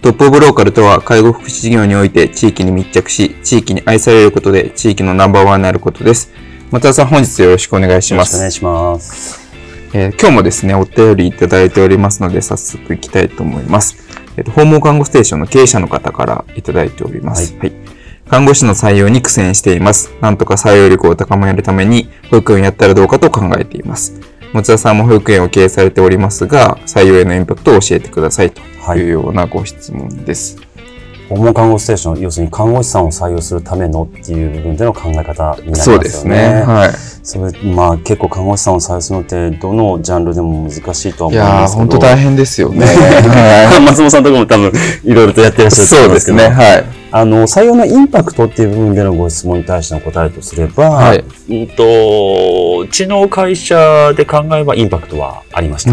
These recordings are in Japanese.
トップオブローカルとは、介護福祉事業において地域に密着し、地域に愛されることで地域のナンバーワンになることです。松田さん、本日よろしくお願いします。よろしくお願いします。えー、今日もですね、お便りいただいておりますので、早速いきたいと思います。えっ、ー、と、訪問看護ステーションの経営者の方からいただいております。はい、はい看護師の採用に苦戦しています。なんとか採用力を高めるために、保育園をやったらどうかと考えています。持田さんも保育園を経営されておりますが、採用へのインパクトを教えてくださいというようなご質問です。訪問看護ステーション、要するに看護師さんを採用するためのっていう部分での考え方になりますよね。そうですね。はい。それ、まあ結構看護師さんを採用するのって、どのジャンルでも難しいとは思うんですけど。いや本当大変ですよね。はい、松本さんとかも多分いろいろとやってらっしゃると思うんですけど。そうですね。はい。あの、採用のインパクトっていう部分でのご質問に対しての答えとすれば、はい、うんと、うちの会社で考えればインパクトはありました。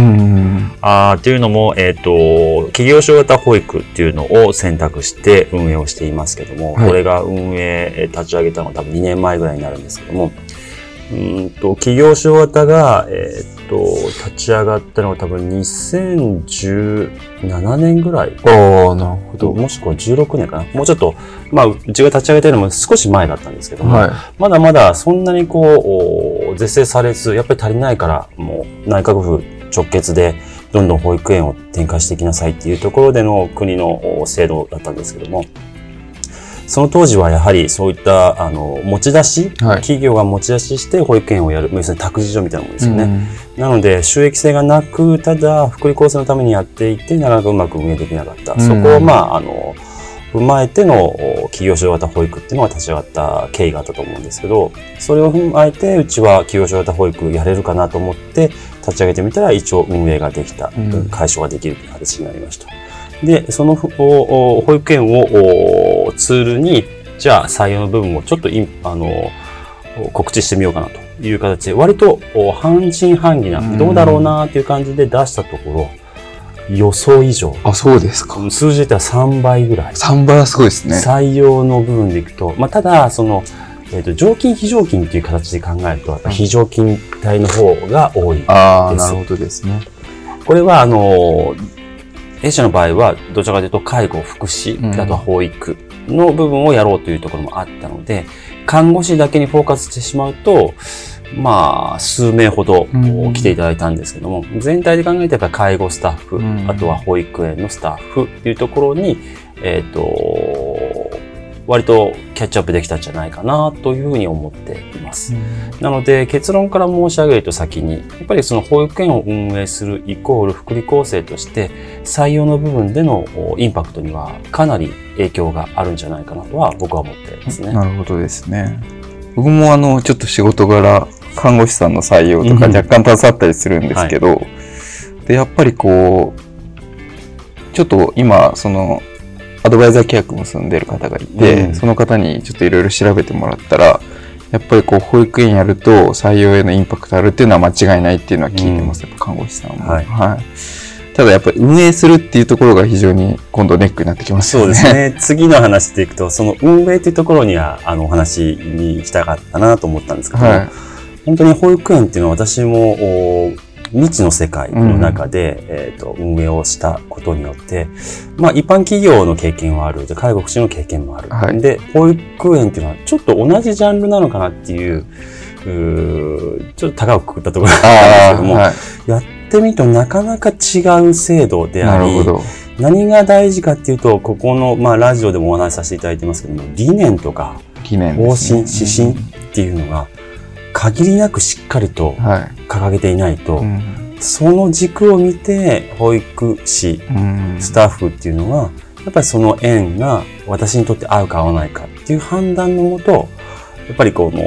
あっていうのも、えっ、ー、と、企業所型保育っていうのを選択して運営をしていますけども、はい、これが運営立ち上げたのは多分2年前ぐらいになるんですけども、うんと、企業所型が、えっ、ー、と、立ち上がったのは多分2017年ぐらい。ああ、なるほど。もしくは16年かな。もうちょっと、まあ、うちが立ち上げたのも少し前だったんですけども、はい、まだまだそんなにこう、是正されず、やっぱり足りないから、もう内閣府直結で、どんどん保育園を展開していきなさいっていうところでの国の制度だったんですけども、その当時はやはりそういったあの持ち出し、はい、企業が持ち出しして保育園をやる、要するに託児所みたいなものですよね。うん、なので収益性がなく、ただ福利厚生のためにやっていて、なかなかうまく運営できなかった。うん、そこをまあ、あの、踏まえての企業所型保育っていうのが立ち上がった経緯があったと思うんですけど、それを踏まえて、うちは企業所型保育やれるかなと思って立ち上げてみたら一応運営ができた、うん、解消ができるという形になりました。で、その保育園をツールに、じゃあ採用の部分をちょっとあの告知してみようかなという形で、割と半信半疑な、どうだろうなっていう感じで出したところ、予想以上。あ、そうですか。数字で言ったら3倍ぐらい。3倍はすごいですね。採用の部分でいくと、まあ、ただ、その、えっ、ー、と、常勤非常勤っていう形で考えると、非常勤帯の方が多いです。ああ、なるほどですね。これは、あの、弊社の場合は、どちらかというと介護、福祉、あとは保育の部分をやろうというところもあったので、看護師だけにフォーカスしてしまうと、まあ、数名ほど来ていただいたんですけども、全体で考えてやっぱり介護スタッフ、あとは保育園のスタッフっていうところに、えっ、ー、と、割とキャッチアップできたんじゃないかなというふうに思っています。なので結論から申し上げると先に、やっぱりその保育園を運営するイコール福利厚生として採用の部分でのインパクトにはかなり影響があるんじゃないかなとは僕は思っていますね。なるほどですね。僕もあの、ちょっと仕事柄、看護師さんの採用とか若干携わったりするんですけど、はい、で、やっぱりこう、ちょっと今、その、アドバイザー契約結んでる方がいて、うん、その方にちょっといろいろ調べてもらったら、やっぱりこう保育園やると採用へのインパクトあるっていうのは間違いないっていうのは聞いてます、うん、やっぱ看護師さんも。はい、はいただやっぱり運営するっていうところが非常に今度ネックになってきますよね。そうですね。次の話でいくと、その運営っていうところには、あの、お話にしたかったなと思ったんですけど、はい、本当に保育園っていうのは私も、未知の世界の中で、うん、えっ、ー、と、運営をしたことによって、まあ、一般企業の経験はある。で、介護福祉の経験もある。はい、で、保育園っていうのはちょっと同じジャンルなのかなっていう、うちょっと高くくったところなんですけども、はい、やってみるとなかなか違う制度であり、何が大事かっていうと、ここの、まあ、ラジオでもお話しさせていただいてますけども、理念とか、方針、指針っていうのが、限りなくしっかりと掲げていないと、はい。うん、その軸を見て、保育士、スタッフっていうのは、やっぱりその園が私にとって合うか合わないかっていう判断のもと、やっぱりこの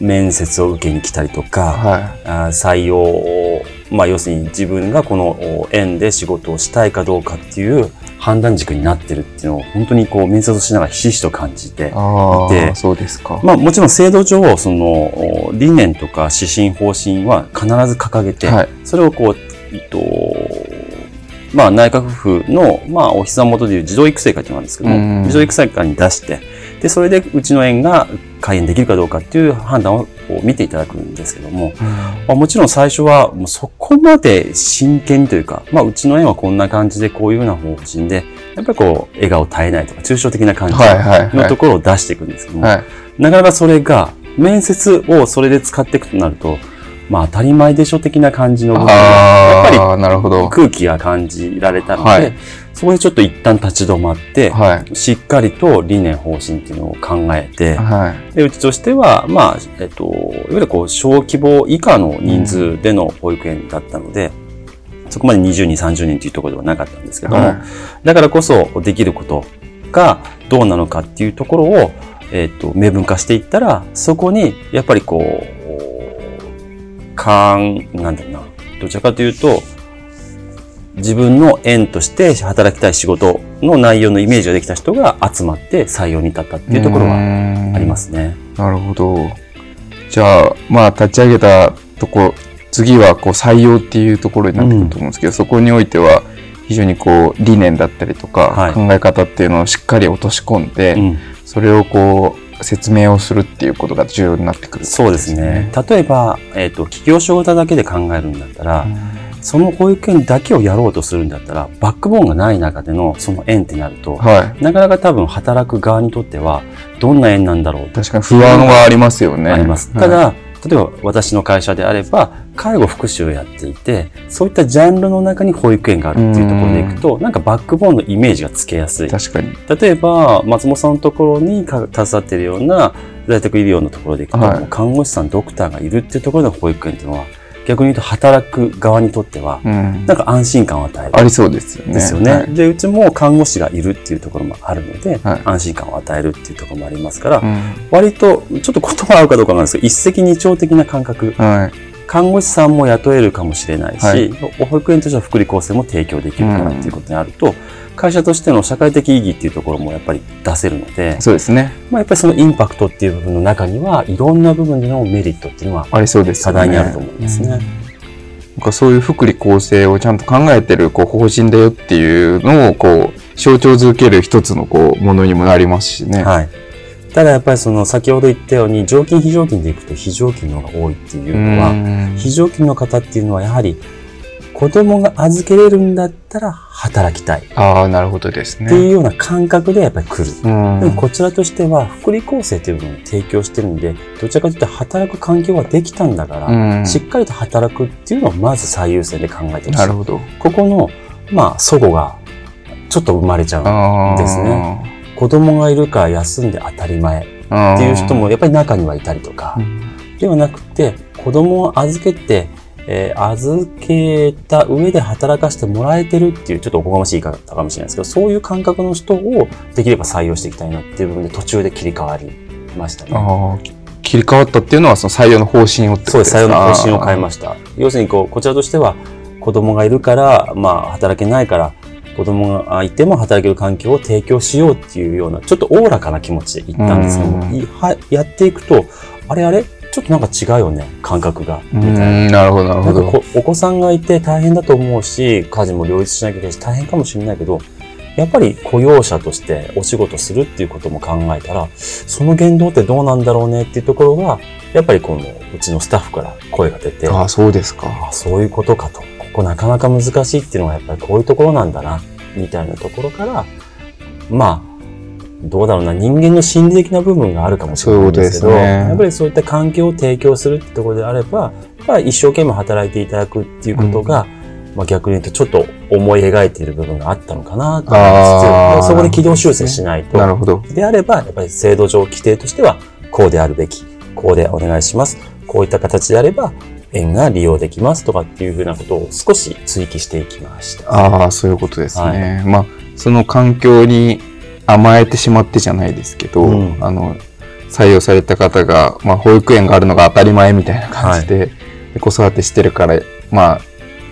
面接を受けに来たりとか、はい、採用を、まあ要するに自分がこの園で仕事をしたいかどうかっていう判断軸になってるっていうのを本当にこう面接をしながらひしひしと感じていて、そうですか。まあもちろん制度上、その理念とか指針方針は必ず掲げて、はい、それをこう、えっと、まあ内閣府の、まあお膝元でいう児童育成会っていうのがあるんですけども、児童育成会に出して、で、それでうちの園が開園できるかどうかっていう判断を見ていただくんですけども、まあ、もちろん最初はもうそこまで真剣というか、まあうちの園はこんな感じでこういうような方針で、やっぱりこう笑顔絶えないとか抽象的な感じのところを出していくんですけども、なかなかそれが面接をそれで使っていくとなると、まあ当たり前でしょ的な感じの部分が、やっぱり空気が感じられたので、はい、そこでちょっと一旦立ち止まって、はい、しっかりと理念方針っていうのを考えて、はい、でうちとしては、まあ、えっと、いわゆるこう小規模以下の人数での保育園だったので、うん、そこまで20人、30人というところではなかったんですけども、だからこそできることがどうなのかっていうところを、えっと、明文化していったら、そこにやっぱりこう、かん、なんだろうな。どちらかというと、自分の縁として働きたい仕事の内容のイメージができた人が集まって採用に至ったっていうところはありますね。なるほど。じゃあ、まあ、立ち上げたところ、次はこう採用っていうところになってくると思うんですけど、うん、そこにおいては非常にこう理念だったりとか、考え方っていうのをしっかり落とし込んで、うん、それをこう説明をするっていうことが重要になってくる、ね、そうですね。例えば、えっ、ー、と、企業所型だけで考えるんだったら、その保育園だけをやろうとするんだったら、バックボーンがない中でのその園ってなると、はい、なかなか多分働く側にとっては、どんな園なんだろう確かに不安はありますよね。あります。ただ、例えば私の会社であれば、介護福祉をやっていて、そういったジャンルの中に保育園があるっていうところでいくと、なんかバックボーンのイメージがつけやすい。確かに。例えば、松本さんのところに携わっているような在宅医療のところでいくと、はい、看護師さん、ドクターがいるっていうところの保育園っていうのは、逆に言うと働く側にとっては、なんか安心感を与える。ありそうですよね。ですよね、はい、で、うちも看護師がいるっていうところもあるので、はい、安心感を与えるっていうところもありますから、うん、割と、ちょっと言葉合うかどうかなんですけど、一石二鳥的な感覚。はい、看護師さんも雇えるかもしれないし、保育園としては福利厚生も提供できるからっていうことになると、うん会社としての社会的意義っていうところもやっぱり出せるので、そうですね。まあやっぱりそのインパクトっていう部分の中には、いろんな部分でのメリットっていうのは、ありそうです、課題にあると思うんですね。なんかそういう福利厚生をちゃんと考えてるこう方針だよっていうのをこう象徴づける一つのこうものにもなりますしね。はい。ただやっぱりその先ほど言ったように常勤非常勤でいくと非常勤の方が多いっていうのは非常勤の方っていうのはやはり子供が預けれるんだったら働きたい。ああ、なるほどですね。っていうような感覚でやっぱり来る。でもこちらとしては福利厚生という部分を提供してるんで、どちらかというと働く環境ができたんだから、しっかりと働くっていうのをまず最優先で考えてほしい。なるほど。ここの、まあ、祖母がちょっと生まれちゃうんですね。子供がいるから休んで当たり前っていう人もやっぱり中にはいたりとか、ではなくて、子供を預けて、えー、預けた上で働かせてもらえてるっていう、ちょっとおこがましい言い方かもしれないですけど、そういう感覚の人をできれば採用していきたいなっていう部分で途中で切り替わりましたね。切り替わったっていうのはその採用の方針をそうです、採用の方針を変えました。要するにこう、こちらとしては子供がいるから、まあ働けないから、子供がいても働ける環境を提供しようっていうような、ちょっとおおらかな気持ちで行ったんですけども、やっていくと、あれあれ？ちょっとなんか違うよね、感覚が。みたいな。なるほど、なるほど。お子さんがいて大変だと思うし、家事も両立しなきゃいけないし、大変かもしれないけど、やっぱり雇用者としてお仕事するっていうことも考えたら、その言動ってどうなんだろうねっていうところが、やっぱりこのうちのスタッフから声が出て、ああ、そうですか。あそういうことかと。ここなかなか難しいっていうのはやっぱりこういうところなんだな、みたいなところから、まあ、どうだろうな、人間の心理的な部分があるかもしれないんですけど、ねやっぱりそういった環境を提供するってところであれば、やっぱり一生懸命働いていただくっていうことが、まあ逆に言うとちょっと思い描いている部分があったのかなと思いつつ、そこで軌道修正しないと。なるほど。であれば、やっぱり制度上規定としては、こうであるべき、こうでお願いします。こういった形であれば、円が利用できますとかっていうふうなことを少し追記していきました。ああ、そういうことですね。まあ、その環境に甘えてしまってじゃないですけど、うん。あの、採用された方が、まあ、保育園があるのが当たり前みたいな感じで、で子育てしてるから、まあ、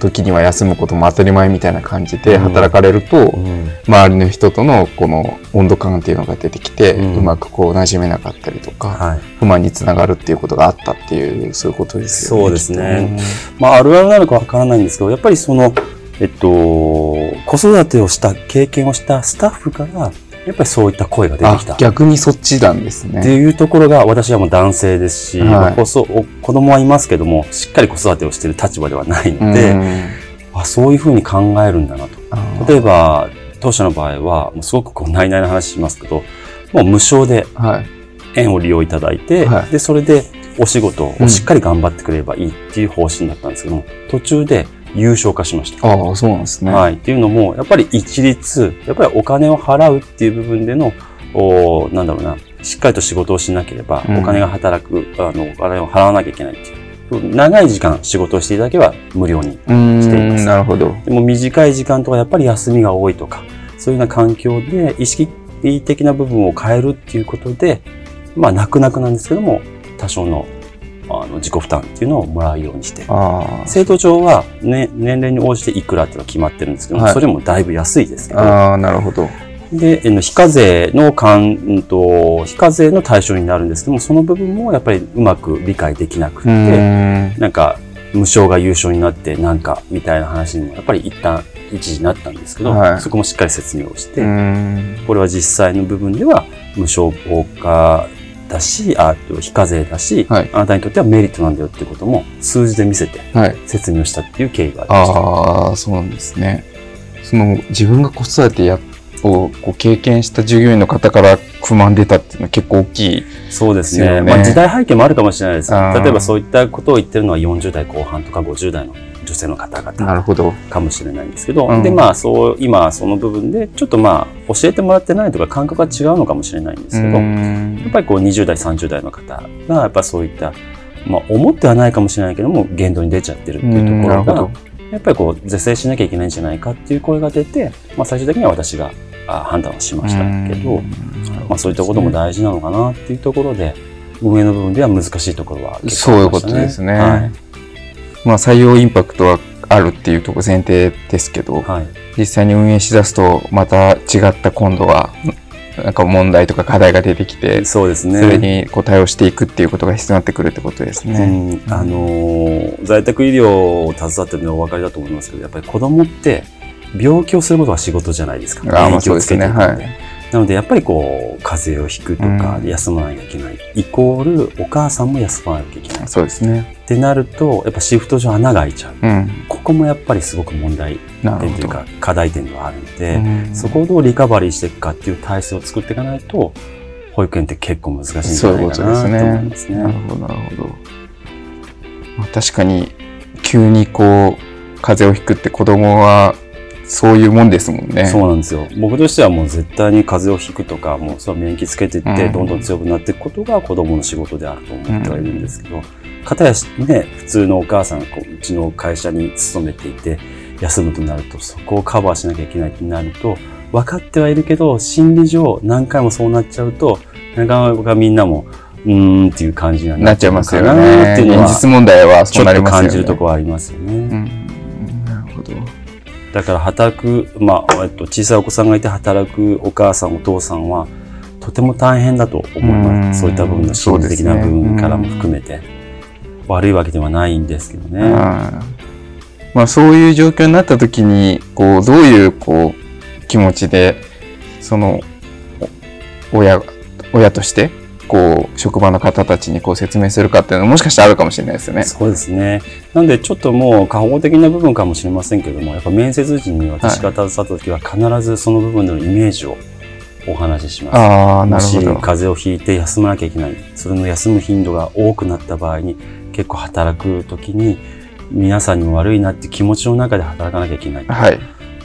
時には休むことも当たり前みたいな感じでうん。働かれると、うん。周りの人とのこの温度感っていうのが出てきて、うん。うまくこう馴染めなかったりとか、はい。不満につながるっていうことがあったっていう、そういうことですよね。そうですね。まあ、あるあるなのかわからないんですけど、やっぱりその、えっと、子育てをした、経験をしたスタッフから、やっぱりそういった声が出てきた。あ、逆にそっちなんですってね。いうところが、私はもう男性ですし、はいまあ子供はいますけども、しっかり子育てをしている立場ではないので、うんあそういうふうに考えるんだなと。例えば、当社の場合は、もうすごくこう、内々の話しますけど、もう無償ではい。円を利用いただいて、はいで、それでお仕事をしっかり頑張ってくれればいいっていう方針だったんですけども、途中で有償化しました。ああ、そうなんですね。はい。っていうのも、やっぱり一律、やっぱりお金を払うっていう部分での、おなんだろうな、しっかりと仕事をしなければ、うんお金が働く、あの、お金を払わなきゃいけないっていう。長い時間仕事をしていただけば無料に。していますん、なるほど。でも短い時間とかやっぱり休みが多いとか、そういうような環境で意識的な部分を変えるっていうことで、まあ、泣く泣くなんですけども、多少のあの自己負担っていうのをもらうようにして、あ制度上は、ね、年齢に応じていくらっていうのは決まってるんですけども、はいそれもだいぶ安いですけあ、ど、ああ、なるほど。で、非課税の関、うんと、非課税の対象になるんですけども、その部分もやっぱりうまく理解できなくうて、ーん。なんか、無償が優勝になって、なんか、みたいな話にも、やっぱり一旦、一時なったんですけど、はいそこもしっかり説明をして。これは実際の部分では無償化だし、あと非課税だし、はいあなたにとってはメリットなんだよってことも数字で見せてはい。説明をしたっていう経緯がありました。ああ、そうなんですね。その、自分が子育てや、をこう経験した従業員の方から不満出たっていうのは結構大きい。そうですね。ですよねまあ時代背景もあるかもしれないです。あー例えばそういったことを言ってるのは40代後半とか50代の女性の方な々るほど。かもしれないんですけど、うんで、まあそう、今その部分でちょっとまあ教えてもらってないとか感覚が違うのかもしれないんですけど、やっぱりこう20代、30代の方が、やっぱそういった、まあ思ってはないかもしれないけども、言動に出ちゃってるっていうところが。やっぱりこう是正しなきゃいけないんじゃないかっていう声が出て、まあ最終的には私があ判断をしましたけど、まあそういったことも大事なのかなっていうところで、運営の部分では難しいところは結構ありましたそういうことですねはい。まあ採用インパクトはあるっていうところ前提ですけど、はい。実際に運営しだすとまた違った今度はなんか問題とか課題が出てきて、そうですね。それにこう対応していくっていうことが必要になってくるってことですね。うん、あのー在宅医療を携わってるのはお分かりだと思いますけど、やっぱり子供って病気をすることは仕事じゃないですか。あーまあそうですねなので、やっぱりこう、風邪をひくとかう、ん休まなきゃいけない。イコール、お母さんも休まなきゃいけない。そうですね。ってなると、やっぱシフト上穴が開いちゃう。うん。ここもやっぱりすごく問題。点というか、課題点ではあるので、うんそこをどうリカバリーしていくかっていう体制を作っていかないと、保育園って結構難しいんじゃないかなと思いますね。なるほど、なるほど。まあ、確かに、急にこう、風邪をひくって子供は、そういうもんですもんね。そうなんですよ。僕としてはもう絶対に風邪をひくとか、もうそれは免疫つけていって、うんどんどん強くなっていくことが子供の仕事であると思ってはいるんですけど、かたやね、普通のお母さんがこううちの会社に勤めていて、休むとなると、そこをカバーしなきゃいけないってなると、分かってはいるけど、心理上何回もそうなっちゃうと、なかなかみんなも、うーんっていう感じにはなっちゃいますよね。は、現実問題はちょっとそうなりますよね。感じるところはありますよね。だから働く、まあ、えっと、小さいお子さんがいて働くお母さん、お父さんは、とても大変だと思いまうんす。そういった部分の心理的な部分からも含めて。悪いわけではないんですけどね。うんまあそういう状況になった時に、こう、どういう、こう、気持ちで、その、お親、親として、こう、職場の方たちにこう説明するかっていうのはもしかしたらあるかもしれないですよね。そうですね。なんで、ちょっともう過保護的な部分かもしれませんけども、やっぱ面接時に私が携わった時は必ずその部分でのイメージをお話しします。ああ、なるほど。もし風邪をひいて休まなきゃいけない。それの休む頻度が多くなった場合に、結構働く時に、皆さんにも悪いなって気持ちの中で働かなきゃいけない。はい。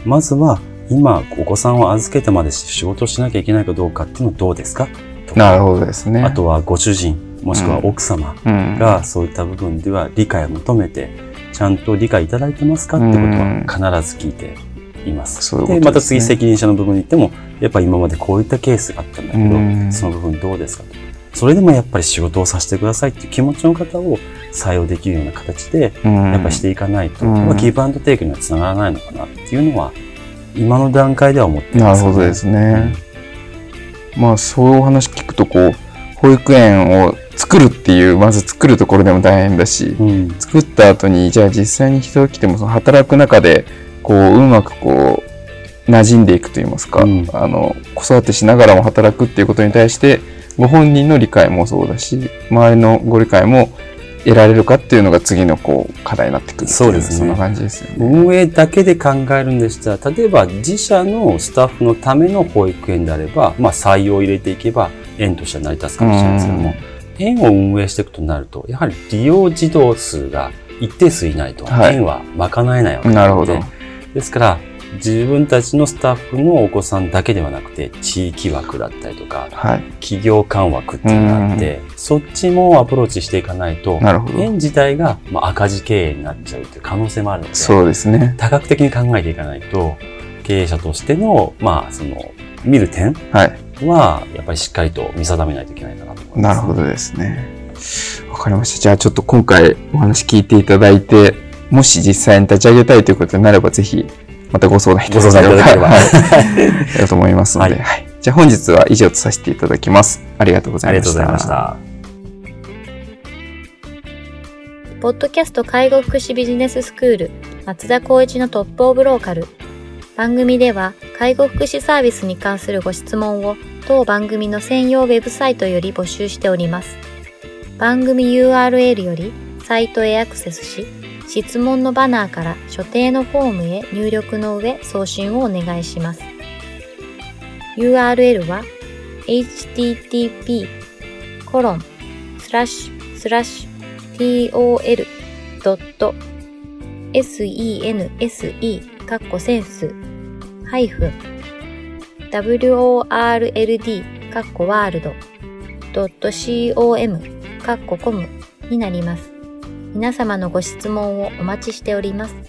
まずは、今、お子さんを預けてまで仕事をしなきゃいけないかどうかっていうのはどうですか？なるほどですね。あとはご主人、もしくは奥様がそういった部分では理解を求めて、ちゃんと理解いただいてますかってことは必ず聞いています。ううで、ね、また次責任者の部分に行っても、やっぱり今までこういったケースがあったんだけど、その部分どうですかと。それでもやっぱり仕事をさせてくださいっていう気持ちの方を採用できるような形で、やっぱりしていかないと、まあ、ギブアンドテイクにはつながらないのかなっていうのは、今の段階では思ってます、ね、なるほどですね。まあ、そういうお話聞くと、こう、保育園を作るっていう、まず作るところでも大変だし、うん、作った後に、じゃあ実際に人が来ても、その働く中で、こう、うまくこう、馴染んでいくといいますか、うん、あの、子育てしながらも働くっていうことに対して、ご本人の理解もそうだし、周りのご理解も得られるかっていうのが次のこう課題になってくるそうですね。そんな感じですよね。運営だけで考えるんでしたら、例えば自社のスタッフのための保育園であれば、まあ採用を入れていけば園としては成り立つかもしれないですけども、園を運営していくとなると、やはり利用児童数が一定数いないと、園は賄えないわけで、なるほど。ですから、自分たちのスタッフのお子さんだけではなくて、地域枠だったりとか、はい、企業間枠っていうのがあって、そっちもアプローチしていかないと、園自体がまあ赤字経営になっちゃうっていう可能性もあるので、そうですね。多角的に考えていかないと、経営者としての、まあ、その、見る点は、やっぱりしっかりと見定めないといけないかなと思います、ね、なるほどですね。わかりました。じゃあちょっと今回お話聞いていただいて、もし実際に立ち上げたいということになれば、ぜひまたご相談いただければ。はい。と思いますので、はい、はい。じゃあ本日は以上とさせていただきます。ありがとうございました。ありがとうございました。ポッドキャスト介護福祉ビジネススクール松田光一のトップオブローカル。番組では介護福祉サービスに関するご質問を当番組の専用ウェブサイトより募集しております。番組 URL よりサイトへアクセスし、質問のバナーから所定のフォームへ入力の上送信をお願いします。URL は http コロンスラッシュスラッシュ tol.sense カッコセンスハイフン world カッコワールド .com カッココムになります。皆様のご質問をお待ちしております。